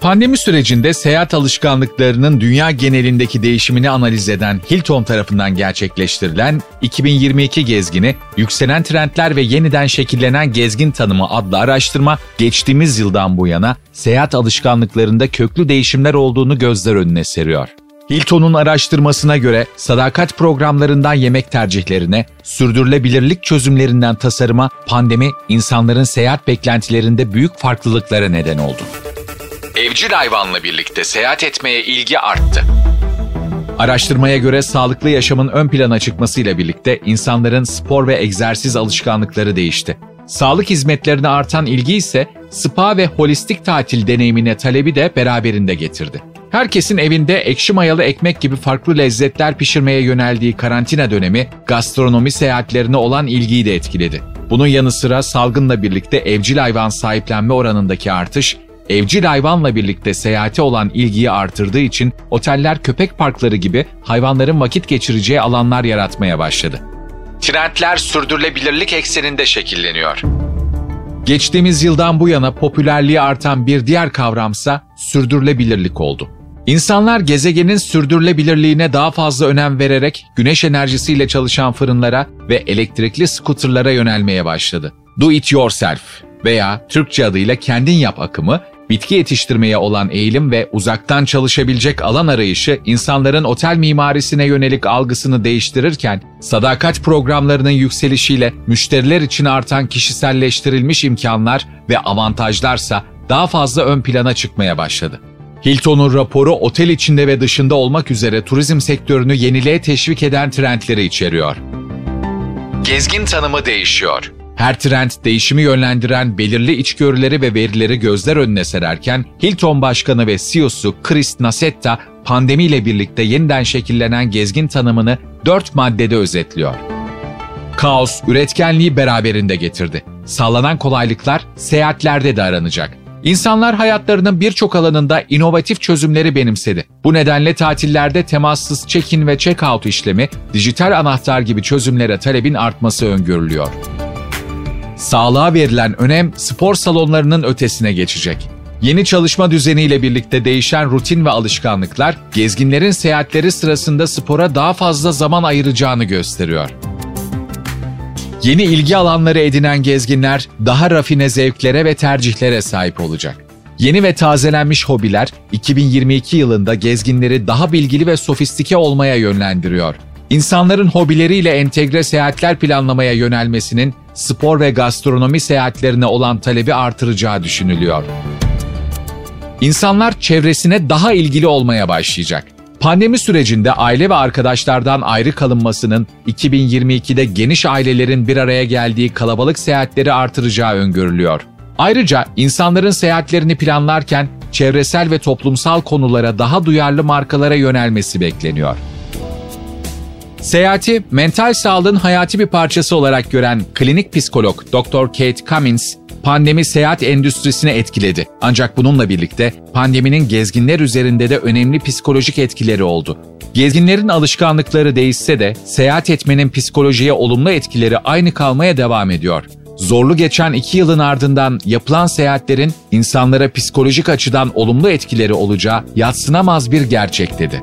Pandemi sürecinde seyahat alışkanlıklarının dünya genelindeki değişimini analiz eden Hilton tarafından gerçekleştirilen 2022 gezgini, yükselen trendler ve yeniden şekillenen gezgin tanımı adlı araştırma geçtiğimiz yıldan bu yana seyahat alışkanlıklarında köklü değişimler olduğunu gözler önüne seriyor. Hilton'un araştırmasına göre sadakat programlarından yemek tercihlerine, sürdürülebilirlik çözümlerinden tasarıma pandemi insanların seyahat beklentilerinde büyük farklılıklara neden oldu. Evcil hayvanla birlikte seyahat etmeye ilgi arttı. Araştırmaya göre sağlıklı yaşamın ön plana çıkmasıyla birlikte insanların spor ve egzersiz alışkanlıkları değişti. Sağlık hizmetlerine artan ilgi ise spa ve holistik tatil deneyimine talebi de beraberinde getirdi. Herkesin evinde ekşi mayalı ekmek gibi farklı lezzetler pişirmeye yöneldiği karantina dönemi gastronomi seyahatlerine olan ilgiyi de etkiledi. Bunun yanı sıra salgınla birlikte evcil hayvan sahiplenme oranındaki artış evcil hayvanla birlikte seyahate olan ilgiyi artırdığı için oteller köpek parkları gibi hayvanların vakit geçireceği alanlar yaratmaya başladı. Trendler sürdürülebilirlik ekseninde şekilleniyor. Geçtiğimiz yıldan bu yana popülerliği artan bir diğer kavramsa sürdürülebilirlik oldu. İnsanlar gezegenin sürdürülebilirliğine daha fazla önem vererek güneş enerjisiyle çalışan fırınlara ve elektrikli skuterlara yönelmeye başladı. Do it yourself veya Türkçe adıyla kendin yap akımı bitki yetiştirmeye olan eğilim ve uzaktan çalışabilecek alan arayışı insanların otel mimarisine yönelik algısını değiştirirken, sadakat programlarının yükselişiyle müşteriler için artan kişiselleştirilmiş imkanlar ve avantajlarsa daha fazla ön plana çıkmaya başladı. Hilton'un raporu otel içinde ve dışında olmak üzere turizm sektörünü yeniliğe teşvik eden trendleri içeriyor. Gezgin tanımı değişiyor. Her trend değişimi yönlendiren belirli içgörüleri ve verileri gözler önüne sererken Hilton Başkanı ve CEO'su Chris Nassetta pandemiyle birlikte yeniden şekillenen gezgin tanımını dört maddede özetliyor. Kaos, üretkenliği beraberinde getirdi. Sağlanan kolaylıklar seyahatlerde de aranacak. İnsanlar hayatlarının birçok alanında inovatif çözümleri benimsedi. Bu nedenle tatillerde temassız check-in ve check-out işlemi, dijital anahtar gibi çözümlere talebin artması öngörülüyor. Sağlığa verilen önem spor salonlarının ötesine geçecek. Yeni çalışma düzeniyle birlikte değişen rutin ve alışkanlıklar, gezginlerin seyahatleri sırasında spora daha fazla zaman ayıracağını gösteriyor. Yeni ilgi alanları edinen gezginler daha rafine zevklere ve tercihlere sahip olacak. Yeni ve tazelenmiş hobiler 2022 yılında gezginleri daha bilgili ve sofistike olmaya yönlendiriyor. İnsanların hobileriyle entegre seyahatler planlamaya yönelmesinin spor ve gastronomi seyahatlerine olan talebi artıracağı düşünülüyor. İnsanlar çevresine daha ilgili olmaya başlayacak. Pandemi sürecinde aile ve arkadaşlardan ayrı kalınmasının 2022'de geniş ailelerin bir araya geldiği kalabalık seyahatleri artıracağı öngörülüyor. Ayrıca insanların seyahatlerini planlarken çevresel ve toplumsal konulara daha duyarlı markalara yönelmesi bekleniyor. Seyahati mental sağlığın hayati bir parçası olarak gören klinik psikolog Dr. Kate Cummins, pandemi seyahat endüstrisini etkiledi. Ancak bununla birlikte pandeminin gezginler üzerinde de önemli psikolojik etkileri oldu. Gezginlerin alışkanlıkları değişse de seyahat etmenin psikolojiye olumlu etkileri aynı kalmaya devam ediyor. Zorlu geçen iki yılın ardından yapılan seyahatlerin insanlara psikolojik açıdan olumlu etkileri olacağı yatsınamaz bir gerçek dedi.